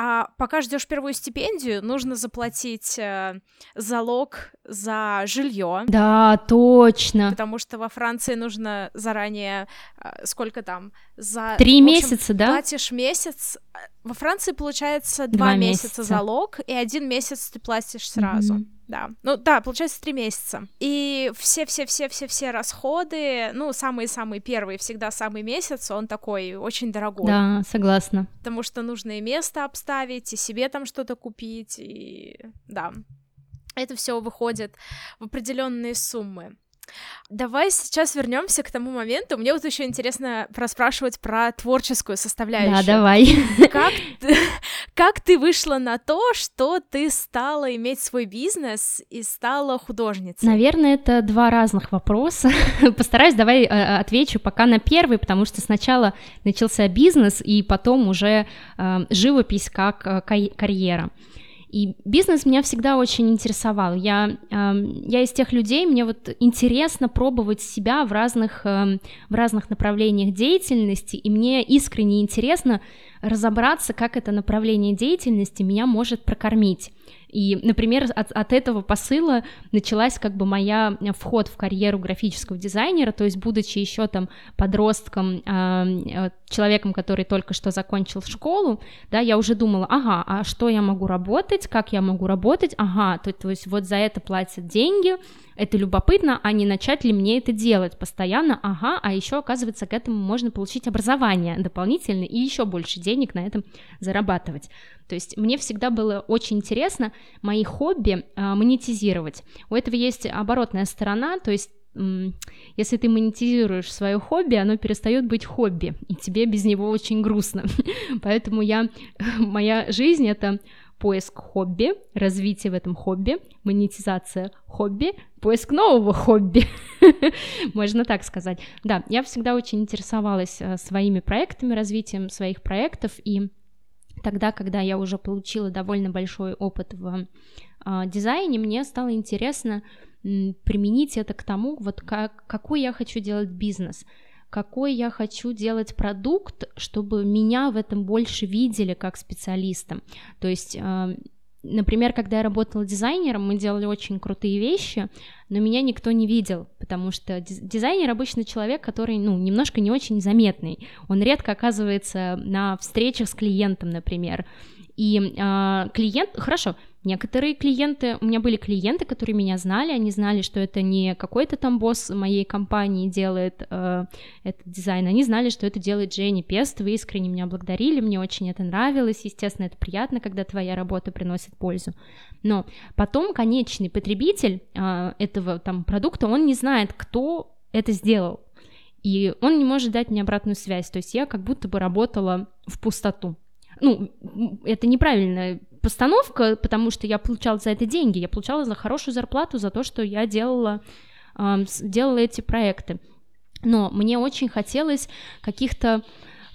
А пока ждешь первую стипендию, нужно заплатить э, залог за жилье. Да, точно. Потому что во Франции нужно заранее э, сколько там за три месяца, да? Платишь месяц. Во Франции получается два, два месяца, месяца залог и один месяц ты платишь сразу. Mm-hmm. Да, ну да, получается три месяца. И все-все-все-все-все расходы, ну, самые-самые первые, всегда самый месяц, он такой очень дорогой. Да, согласна. Потому что нужно и место обставить, и себе там что-то купить, и да. Это все выходит в определенные суммы. Давай сейчас вернемся к тому моменту. Мне вот еще интересно проспрашивать про творческую составляющую. Да, давай. Как ты, как ты вышла на то, что ты стала иметь свой бизнес и стала художницей? Наверное, это два разных вопроса. Постараюсь, давай э, отвечу пока на первый, потому что сначала начался бизнес, и потом уже э, живопись как э, карьера. И бизнес меня всегда очень интересовал. Я, э, я из тех людей, мне вот интересно пробовать себя в разных, э, в разных направлениях деятельности, и мне искренне интересно разобраться, как это направление деятельности меня может прокормить. И, например, от, от этого посыла началась как бы моя э, вход в карьеру графического дизайнера, то есть будучи еще там подростком, э, человеком, который только что закончил школу, да, я уже думала, ага, а что я могу работать, как я могу работать, ага, то, то есть вот за это платят деньги, это любопытно, а не начать ли мне это делать постоянно, ага, а еще, оказывается, к этому можно получить образование дополнительно и еще больше денег на этом зарабатывать. То есть мне всегда было очень интересно мои хобби э, монетизировать. У этого есть оборотная сторона, то есть если ты монетизируешь свое хобби, оно перестает быть хобби, и тебе без него очень грустно. Поэтому я, моя жизнь это поиск хобби, развитие в этом хобби, монетизация хобби, поиск нового хобби, можно так сказать. Да, я всегда очень интересовалась э, своими проектами, развитием своих проектов, и тогда, когда я уже получила довольно большой опыт в э, дизайне, мне стало интересно применить это к тому, вот как, какой я хочу делать бизнес – какой я хочу делать продукт, чтобы меня в этом больше видели как специалиста. То есть э, Например, когда я работала дизайнером, мы делали очень крутые вещи, но меня никто не видел, потому что дизайнер обычно человек, который, ну, немножко не очень заметный. Он редко оказывается на встречах с клиентом, например. И э, клиент, хорошо, Некоторые клиенты, у меня были клиенты, которые меня знали, они знали, что это не какой-то там босс моей компании делает э, этот дизайн, они знали, что это делает Дженни Пест, вы искренне меня благодарили, мне очень это нравилось, естественно, это приятно, когда твоя работа приносит пользу. Но потом конечный потребитель э, этого там продукта, он не знает, кто это сделал, и он не может дать мне обратную связь, то есть я как будто бы работала в пустоту. Ну, это неправильно постановка, потому что я получала за это деньги, я получала за хорошую зарплату за то, что я делала, делала эти проекты. Но мне очень хотелось каких-то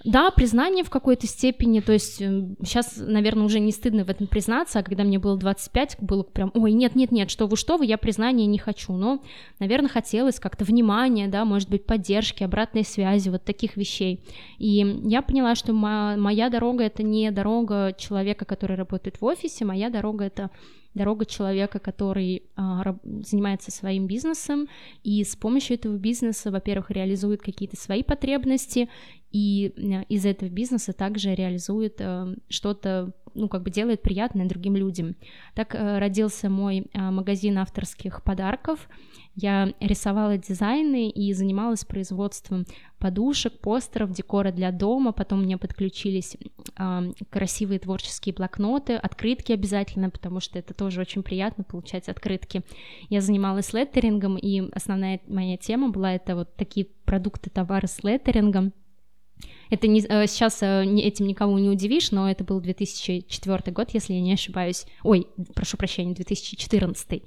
да, признание в какой-то степени, то есть сейчас, эм, наверное, уже не стыдно в этом признаться, а когда мне было 25, было прям, ой, нет-нет-нет, что вы, что вы, я признания не хочу, но, наверное, хотелось как-то внимания, да, может быть, поддержки, обратной связи, вот таких вещей. И я поняла, что моя дорога — это не дорога человека, который работает в офисе, моя дорога — это дорога человека, который а, занимается своим бизнесом и с помощью этого бизнеса, во-первых, реализует какие-то свои потребности и из этого бизнеса также реализует а, что-то, ну, как бы делает приятное другим людям. Так а, родился мой магазин авторских подарков, я рисовала дизайны и занималась производством подушек, постеров, декора для дома. Потом мне подключились э, красивые творческие блокноты, открытки обязательно, потому что это тоже очень приятно получать открытки. Я занималась леттерингом, и основная моя тема была это вот такие продукты, товары с леттерингом. Это не, э, сейчас э, этим никого не удивишь, но это был 2004 год, если я не ошибаюсь. Ой, прошу прощения, 2014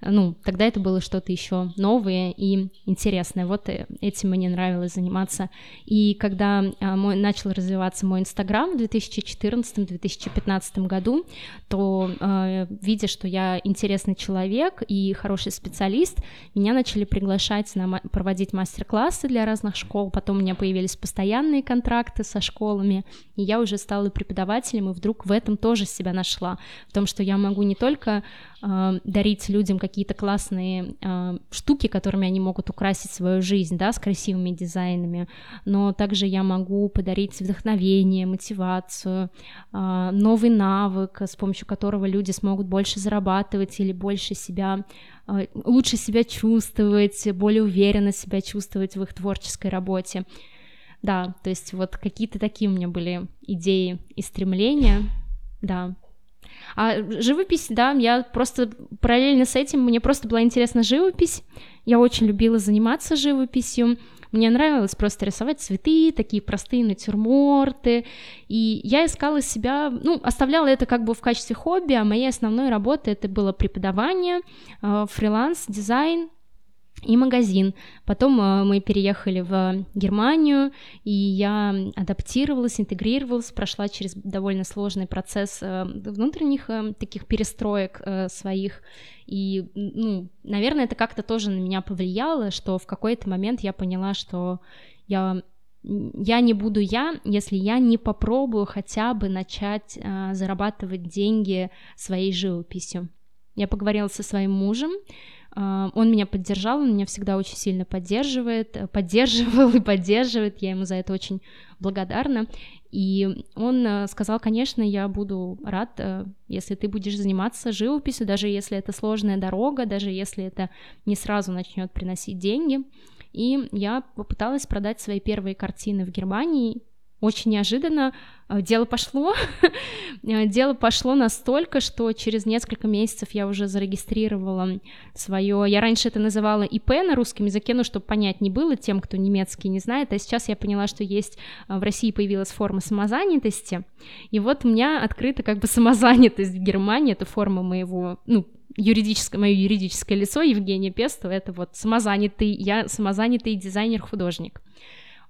ну, тогда это было что-то еще новое и интересное. Вот э, этим мне нравилось заниматься. И когда а, мой, начал развиваться мой Инстаграм в 2014-2015 году, то, э, видя, что я интересный человек и хороший специалист, меня начали приглашать на проводить мастер-классы для разных школ. Потом у меня появились постоянные контракты со школами, и я уже стала преподавателем, и вдруг в этом тоже себя нашла. В том, что я могу не только э, дарить людям какие-то классные э, штуки, которыми они могут украсить свою жизнь, да, с красивыми дизайнами, но также я могу подарить вдохновение, мотивацию, э, новый навык, с помощью которого люди смогут больше зарабатывать или больше себя э, лучше себя чувствовать, более уверенно себя чувствовать в их творческой работе. Да, то есть вот какие-то такие у меня были идеи и стремления, да, А живопись, да, я просто параллельно с этим, мне просто была интересна живопись, я очень любила заниматься живописью, мне нравилось просто рисовать цветы, такие простые натюрморты, и я искала себя, ну, оставляла это как бы в качестве хобби, а моей основной работой это было преподавание, э, фриланс, дизайн, и магазин. Потом э, мы переехали в Германию, и я адаптировалась, интегрировалась, прошла через довольно сложный процесс э, внутренних э, таких перестроек своих. И, ну, наверное, это как-то тоже на меня повлияло, что в какой-то момент я поняла, что я я не буду я, если я не попробую хотя бы начать зарабатывать деньги своей живописью. Я поговорила со своим мужем, а, он меня поддержал, он меня всегда очень сильно поддерживает, э, поддерживал и поддерживает, я ему за это очень благодарна. И он э, сказал, конечно, я буду рад, э, если ты будешь заниматься живописью, даже если это сложная дорога, даже если это не сразу начнет приносить деньги. И я попыталась продать свои первые картины в Германии, очень неожиданно э, дело пошло. Э, дело пошло настолько, что через несколько месяцев я уже зарегистрировала свое. Я раньше это называла ИП на русском языке, но чтобы понять не было тем, кто немецкий не знает. А сейчас я поняла, что есть э, в России появилась форма самозанятости. И вот у меня открыта как бы самозанятость в Германии. Это форма моего, ну, юридическое, мое юридическое лицо Евгения Пестова, это вот самозанятый, я самозанятый дизайнер-художник.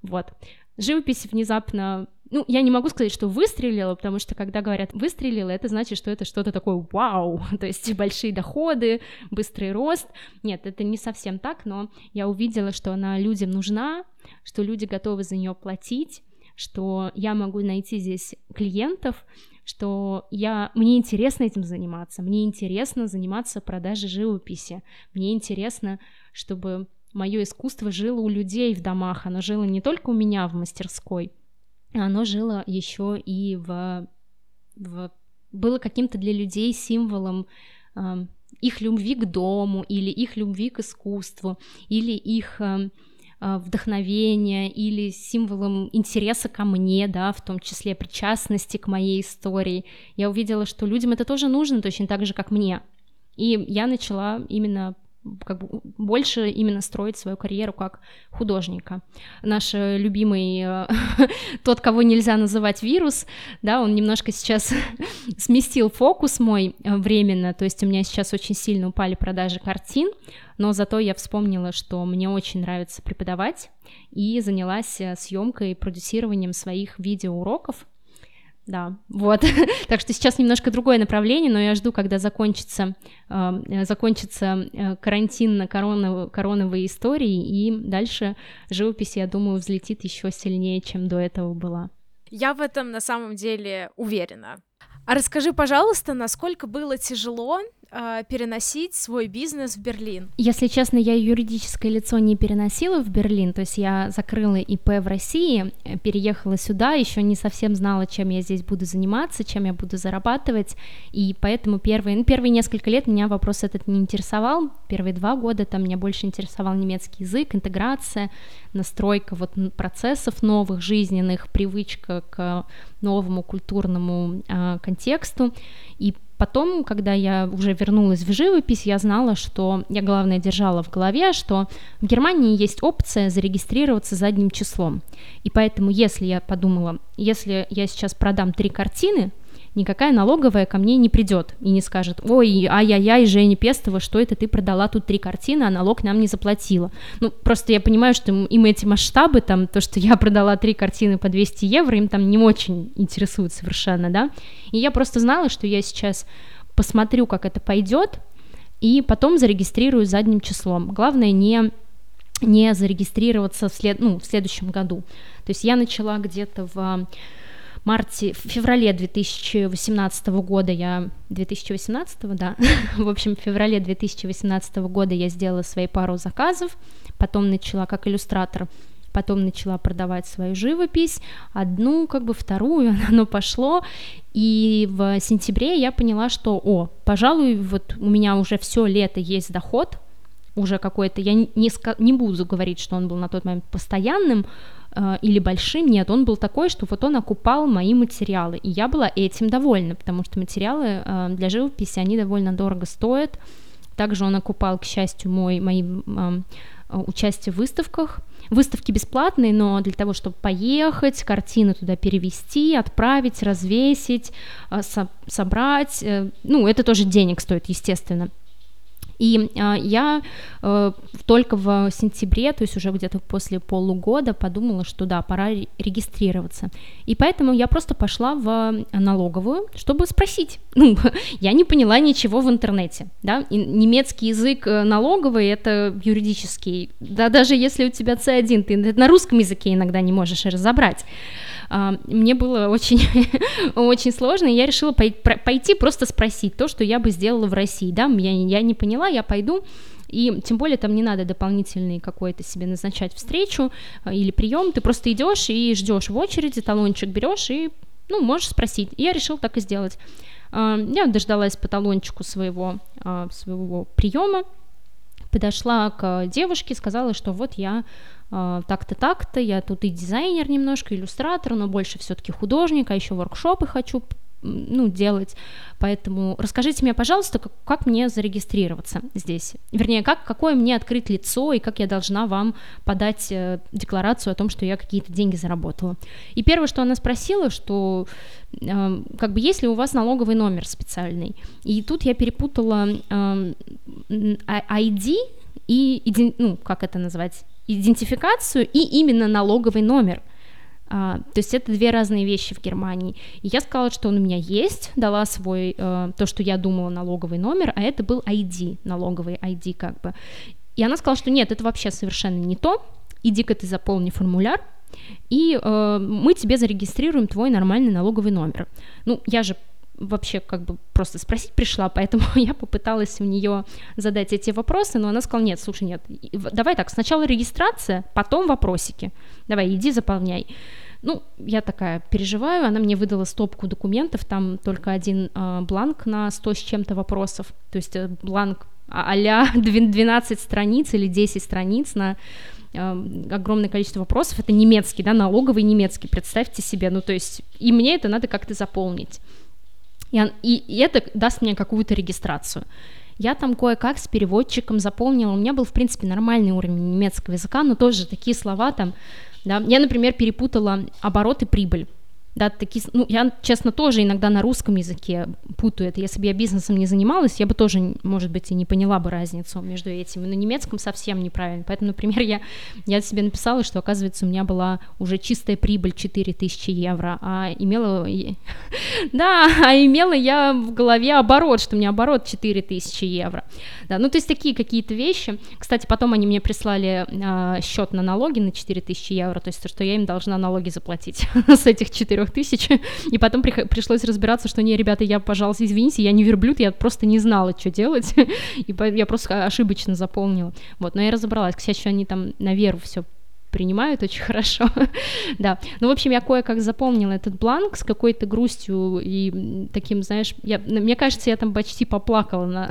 Вот. Живопись внезапно ну, я не могу сказать, что выстрелила, потому что когда говорят выстрелила, это значит, что это что-то такое вау, то есть большие доходы, быстрый рост. Нет, это не совсем так, но я увидела, что она людям нужна, что люди готовы за нее платить, что я могу найти здесь клиентов, что я, мне интересно этим заниматься, мне интересно заниматься продажей живописи, мне интересно, чтобы мое искусство жило у людей в домах, оно жило не только у меня в мастерской, оно жило еще и в, в было каким-то для людей символом э, их любви к дому или их любви к искусству или их э, вдохновения или символом интереса ко мне, да, в том числе причастности к моей истории. Я увидела, что людям это тоже нужно точно так же, как мне. И я начала именно как бы больше именно строить свою карьеру как художника. Наш э, любимый, э, тот, кого нельзя называть вирус, да, он немножко сейчас сместил фокус мой э, временно, то есть у меня сейчас очень сильно упали продажи картин, но зато я вспомнила, что мне очень нравится преподавать и занялась съемкой и продюсированием своих видеоуроков, да, вот. так что сейчас немножко другое направление, но я жду, когда закончится, э, закончится э, карантин на коронов, короновые истории, и дальше живопись, я думаю, взлетит еще сильнее, чем до этого была. Я в этом на самом деле уверена. А расскажи, пожалуйста, насколько было тяжело э, переносить свой бизнес в Берлин? Если честно, я юридическое лицо не переносила в Берлин, то есть я закрыла ИП в России, э, переехала сюда, еще не совсем знала, чем я здесь буду заниматься, чем я буду зарабатывать, и поэтому первые, ну, первые несколько лет меня вопрос этот не интересовал, первые два года там меня больше интересовал немецкий язык, интеграция, настройка вот процессов новых, жизненных, привычка к новому культурному э, контексту, и Потом, когда я уже вернулась в живопись, я знала, что я, главное, держала в голове, что в Германии есть опция зарегистрироваться задним числом. И поэтому, если я подумала, если я сейчас продам три картины, никакая налоговая ко мне не придет и не скажет, ой, ай-яй-яй, Женя Пестова, что это ты продала тут три картины, а налог нам не заплатила. Ну, просто я понимаю, что им эти масштабы, там, то, что я продала три картины по 200 евро, им там не очень интересует совершенно, да, и я просто знала, что я сейчас посмотрю, как это пойдет, и потом зарегистрирую задним числом. Главное не не зарегистрироваться в, след, ну, в следующем году. То есть я начала где-то в марте, в феврале 2018 года я... 2018, да? в общем, в феврале 2018 года я сделала свои пару заказов, потом начала как иллюстратор потом начала продавать свою живопись, одну, как бы вторую, оно пошло, и в сентябре я поняла, что, о, пожалуй, вот у меня уже все лето есть доход, уже какой-то, я не, не буду говорить, что он был на тот момент постоянным э, или большим, нет, он был такой, что вот он окупал мои материалы, и я была этим довольна, потому что материалы э, для живописи, они довольно дорого стоят, также он окупал, к счастью, мой, мои э, участие в выставках, выставки бесплатные, но для того, чтобы поехать, картины туда перевести, отправить, развесить, со- собрать, ну, это тоже денег стоит, естественно. И э, я э, только в сентябре, то есть уже где-то после полугода, подумала, что да, пора регистрироваться. И поэтому я просто пошла в налоговую, чтобы спросить. Ну, я не поняла ничего в интернете, да, и немецкий язык э, налоговый — это юридический, да, даже если у тебя C1, ты на русском языке иногда не можешь разобрать. А, мне было очень, очень сложно, и я решила пойти просто спросить то, что я бы сделала в России, да, я, я не поняла, я пойду, и тем более там не надо дополнительный какой-то себе назначать встречу а, или прием, ты просто идешь и ждешь в очереди, талончик берешь и, ну, можешь спросить. И я решила так и сделать. А, я дождалась по талончику своего, своего приема, подошла к девушке, сказала, что вот я э, так-то, так-то, я тут и дизайнер немножко, иллюстратор, но больше все-таки художник, а еще воркшопы хочу ну, делать. Поэтому расскажите мне, пожалуйста, как, как мне зарегистрироваться здесь. Вернее, как, какое мне открыть лицо и как я должна вам подать э, декларацию о том, что я какие-то деньги заработала. И первое, что она спросила, что э, как бы есть ли у вас налоговый номер специальный. И тут я перепутала э, ID и, ну, как это назвать, идентификацию и именно налоговый номер. А, то есть это две разные вещи в Германии. И я сказала, что он у меня есть, дала свой, э, то, что я думала, налоговый номер, а это был ID, налоговый ID как бы. И она сказала, что нет, это вообще совершенно не то, иди-ка ты заполни формуляр, и э, мы тебе зарегистрируем твой нормальный налоговый номер. Ну, я же вообще как бы просто спросить пришла, поэтому я попыталась у нее задать эти вопросы, но она сказала, нет, слушай, нет, давай так, сначала регистрация, потом вопросики, давай, иди заполняй. Ну, я такая переживаю, она мне выдала стопку документов, там только один э, бланк на 100 с чем-то вопросов, то есть э, бланк а-ля 12 страниц или 10 страниц на э, огромное количество вопросов, это немецкий, да, налоговый немецкий, представьте себе, ну, то есть, и мне это надо как-то заполнить. И, и, и это даст мне какую-то регистрацию. Я там кое-как с переводчиком заполнила. У меня был, в принципе, нормальный уровень немецкого языка, но тоже такие слова там, да. Я, например, перепутала оборот и прибыль да, такие, ну, я, честно, тоже иногда на русском языке путаю это. Если бы я бизнесом не занималась, я бы тоже, может быть, и не поняла бы разницу между этими. На немецком совсем неправильно. Поэтому, например, я, я себе написала, что, оказывается, у меня была уже чистая прибыль 4000 евро, а имела... Да, а имела я в голове оборот, что у меня оборот 4000 евро. Да, ну, то есть такие какие-то вещи. Кстати, потом они мне прислали а, счет на налоги на 4000 евро, то есть что я им должна налоги заплатить с этих 4 тысяч, и потом при, пришлось разбираться, что не, ребята, я, пожалуйста, извините, я не верблюд, я просто не знала, что делать, и я просто ошибочно заполнила, вот, но я разобралась, к счастью, они там на веру все принимают очень хорошо, да. Ну, в общем, я кое-как запомнила этот бланк с какой-то грустью и таким, знаешь, я, мне кажется, я там почти поплакала на,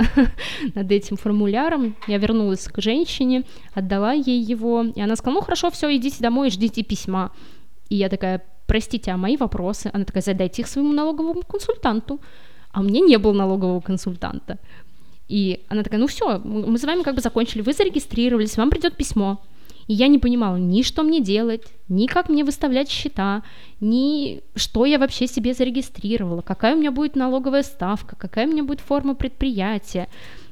над этим формуляром. Я вернулась к женщине, отдала ей его, и она сказала, ну, хорошо, все, идите домой, ждите письма. И я такая, простите, а мои вопросы? Она такая, задайте их своему налоговому консультанту. А у меня не было налогового консультанта. И она такая, ну все, мы с вами как бы закончили, вы зарегистрировались, вам придет письмо. И я не понимала ни что мне делать, ни как мне выставлять счета, ни что я вообще себе зарегистрировала, какая у меня будет налоговая ставка, какая у меня будет форма предприятия.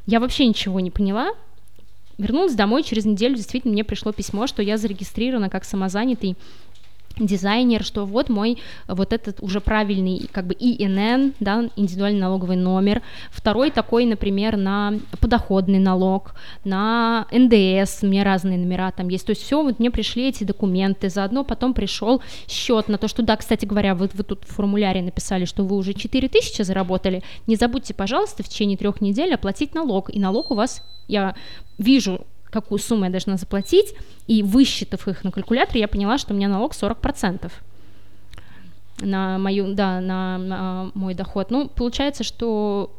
Я вообще ничего не поняла. Вернулась домой, через неделю действительно мне пришло письмо, что я зарегистрирована как самозанятый дизайнер, что вот мой вот этот уже правильный как бы ИНН, да, индивидуальный налоговый номер, второй такой, например, на подоходный налог, на НДС, меня разные номера там есть, то есть все, вот мне пришли эти документы, заодно потом пришел счет на то, что, да, кстати говоря, вы, вы тут в формуляре написали, что вы уже 4000 заработали, не забудьте, пожалуйста, в течение трех недель оплатить налог, и налог у вас, я вижу какую сумму я должна заплатить, и высчитав их на калькуляторе, я поняла, что у меня налог 40% на мою, да, на, на мой доход. Ну, получается, что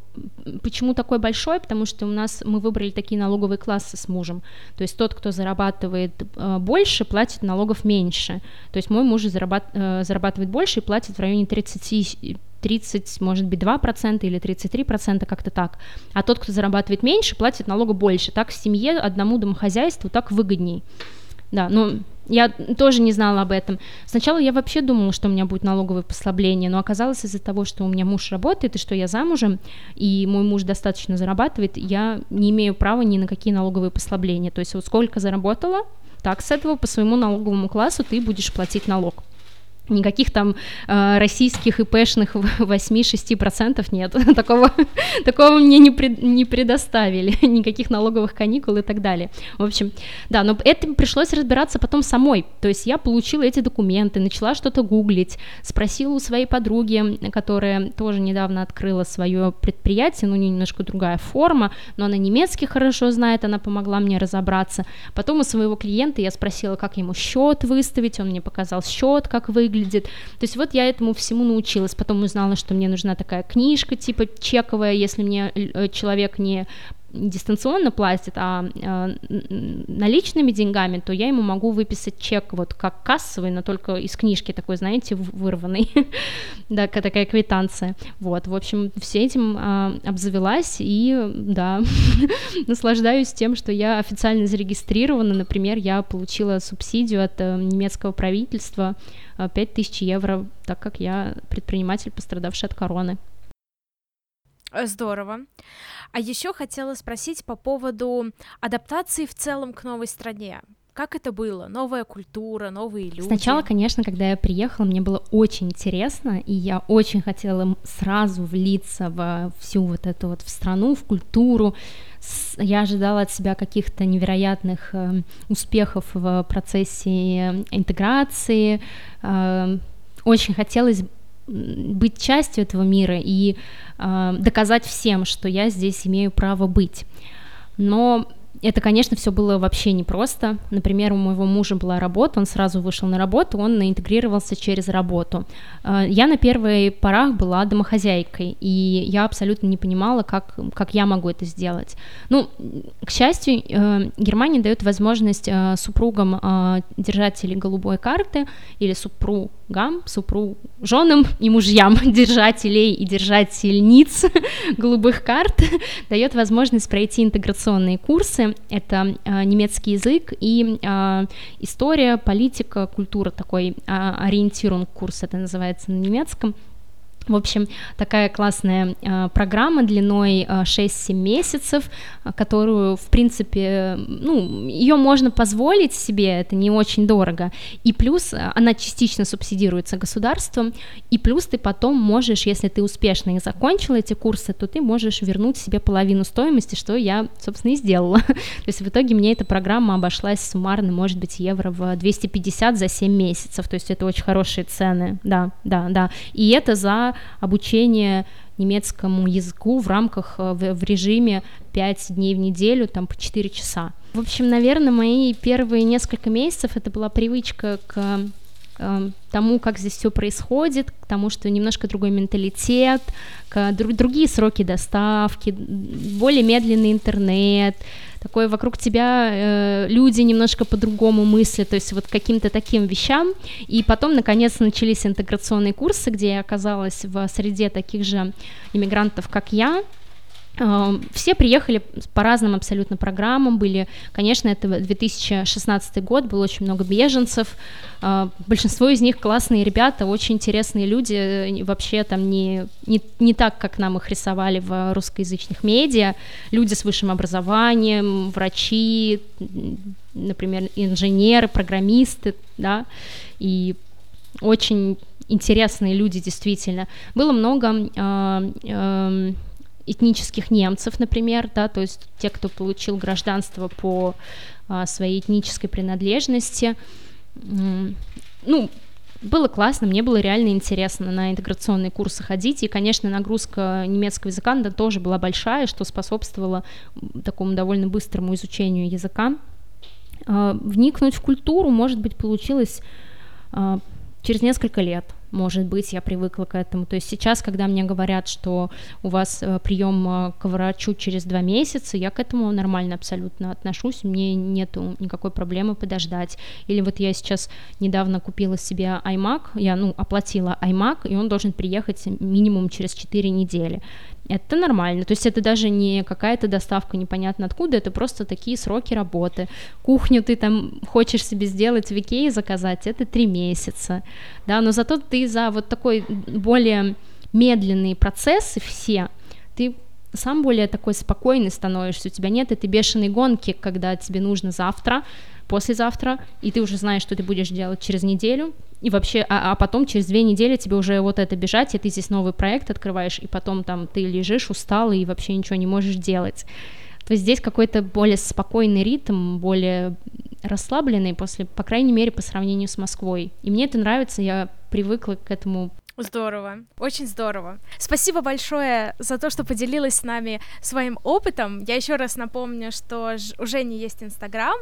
почему такой большой? Потому что у нас мы выбрали такие налоговые классы с мужем. То есть тот, кто зарабатывает э, больше, платит налогов меньше. То есть мой муж зарабат, э, зарабатывает больше и платит в районе 30 30, может быть, 2% или 33%, как-то так. А тот, кто зарабатывает меньше, платит налога больше. Так семье одному домохозяйству так выгодней. Да, ну, я тоже не знала об этом. Сначала я вообще думала, что у меня будет налоговое послабление, но оказалось из-за того, что у меня муж работает и что я замужем, и мой муж достаточно зарабатывает, я не имею права ни на какие налоговые послабления. То есть вот сколько заработала, так с этого по своему налоговому классу ты будешь платить налог. Никаких там э, российских ИПшных 8-6% нет. такого, такого мне не, пред, не предоставили. Никаких налоговых каникул и так далее. В общем, да, но это пришлось разбираться потом самой. То есть я получила эти документы, начала что-то гуглить, спросила у своей подруги, которая тоже недавно открыла свое предприятие, ну, немножко другая форма, но она немецкий хорошо знает, она помогла мне разобраться. Потом у своего клиента я спросила, как ему счет выставить, он мне показал счет, как выглядит, выглядит. То есть вот я этому всему научилась. Потом узнала, что мне нужна такая книжка, типа чековая, если мне э, человек не дистанционно платит, а э, наличными деньгами, то я ему могу выписать чек вот как кассовый, но только из книжки такой, знаете, вырванный, да, такая квитанция. Вот, в общем, все этим э, обзавелась и, да, наслаждаюсь тем, что я официально зарегистрирована. Например, я получила субсидию от э, немецкого правительства 5000 евро, так как я предприниматель, пострадавший от короны. Здорово. А еще хотела спросить по поводу адаптации в целом к новой стране. Как это было? Новая культура, новые люди? Сначала, конечно, когда я приехала, мне было очень интересно, и я очень хотела сразу влиться во всю вот эту вот в страну, в культуру. Я ожидала от себя каких-то невероятных э, успехов в процессе интеграции. Э, очень хотелось быть частью этого мира и э, доказать всем, что я здесь имею право быть. Но это, конечно, все было вообще непросто. Например, у моего мужа была работа, он сразу вышел на работу, он интегрировался через работу. А, я на первой порах была домохозяйкой, и я абсолютно не понимала, как, как я могу это сделать. Ну, к счастью, э, Германия дает возможность э, супругам э, держателей голубой карты или супругам, супруг, женам и мужьям держателей и держательниц голубых карт дает возможность пройти интеграционные курсы, это э, немецкий язык и э, история, политика, культура, такой э, ориентирунг курс это называется на немецком. В общем, такая классная э, программа длиной э, 6-7 месяцев, которую, в принципе, ну, ее можно позволить себе, это не очень дорого. И плюс она частично субсидируется государством, и плюс ты потом можешь, если ты успешно их закончила, эти курсы, то ты можешь вернуть себе половину стоимости, что я, собственно, и сделала. то есть в итоге мне эта программа обошлась суммарно, может быть, евро в 250 за 7 месяцев, то есть это очень хорошие цены, да, да, да. И это за обучение немецкому языку в рамках, э, в, в режиме 5 дней в неделю, там по 4 часа. В общем, наверное, мои первые несколько месяцев это была привычка к э, тому, как здесь все происходит, к тому, что немножко другой менталитет, к друг, другие сроки доставки, более медленный интернет, такой вокруг тебя э, люди немножко по-другому мыслят, то есть вот каким-то таким вещам. И потом, наконец, начались интеграционные курсы, где я оказалась в среде таких же иммигрантов, как я, все приехали по разным абсолютно программам, были, конечно, это 2016 год, было очень много беженцев, э, большинство из них классные ребята, очень интересные люди, э, вообще там не, не, не так, как нам их рисовали в русскоязычных медиа, люди с высшим образованием, врачи, например, инженеры, программисты, да, и очень интересные люди действительно. Было много э, э, этнических немцев, например, да, то есть те, кто получил гражданство по а, своей этнической принадлежности. Ну, было классно, мне было реально интересно на интеграционные курсы ходить, и, конечно, нагрузка немецкого языка да, тоже была большая, что способствовало такому довольно быстрому изучению языка. А, вникнуть в культуру, может быть, получилось а, через несколько лет. Может быть, я привыкла к этому. То есть сейчас, когда мне говорят, что у вас э, прием э, к врачу через два месяца, я к этому нормально абсолютно отношусь, мне нету никакой проблемы подождать. Или вот я сейчас недавно купила себе iMac, я, ну, оплатила iMac, и он должен приехать минимум через 4 недели это нормально. То есть это даже не какая-то доставка непонятно откуда, это просто такие сроки работы. Кухню ты там хочешь себе сделать в Икее заказать, это три месяца, да, но зато ты за вот такой более медленные процессы все, ты сам более такой спокойный становишься, у тебя нет этой бешеной гонки, когда тебе нужно завтра, послезавтра, и ты уже знаешь, что ты будешь делать через неделю, и вообще, а, а потом через две недели тебе уже вот это бежать, и ты здесь новый проект открываешь, и потом там ты лежишь усталый и вообще ничего не можешь делать. То есть здесь какой-то более спокойный ритм, более расслабленный после, по крайней мере, по сравнению с Москвой. И мне это нравится, я привыкла к этому Здорово, очень здорово. Спасибо большое за то, что поделилась с нами своим опытом. Я еще раз напомню, что у Жени есть Инстаграм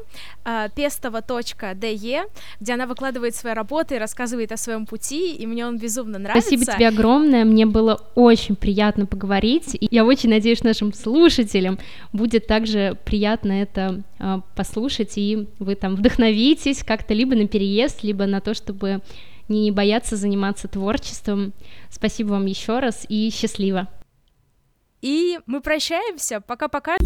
pestova.de, где она выкладывает свои работы рассказывает о своем пути, и мне он безумно нравится. Спасибо тебе огромное, мне было очень приятно поговорить, и я очень надеюсь, нашим слушателям будет также приятно это а, послушать, и вы там вдохновитесь как-то либо на переезд, либо на то, чтобы не бояться заниматься творчеством. Спасибо вам еще раз и счастливо. И мы прощаемся. Пока-пока.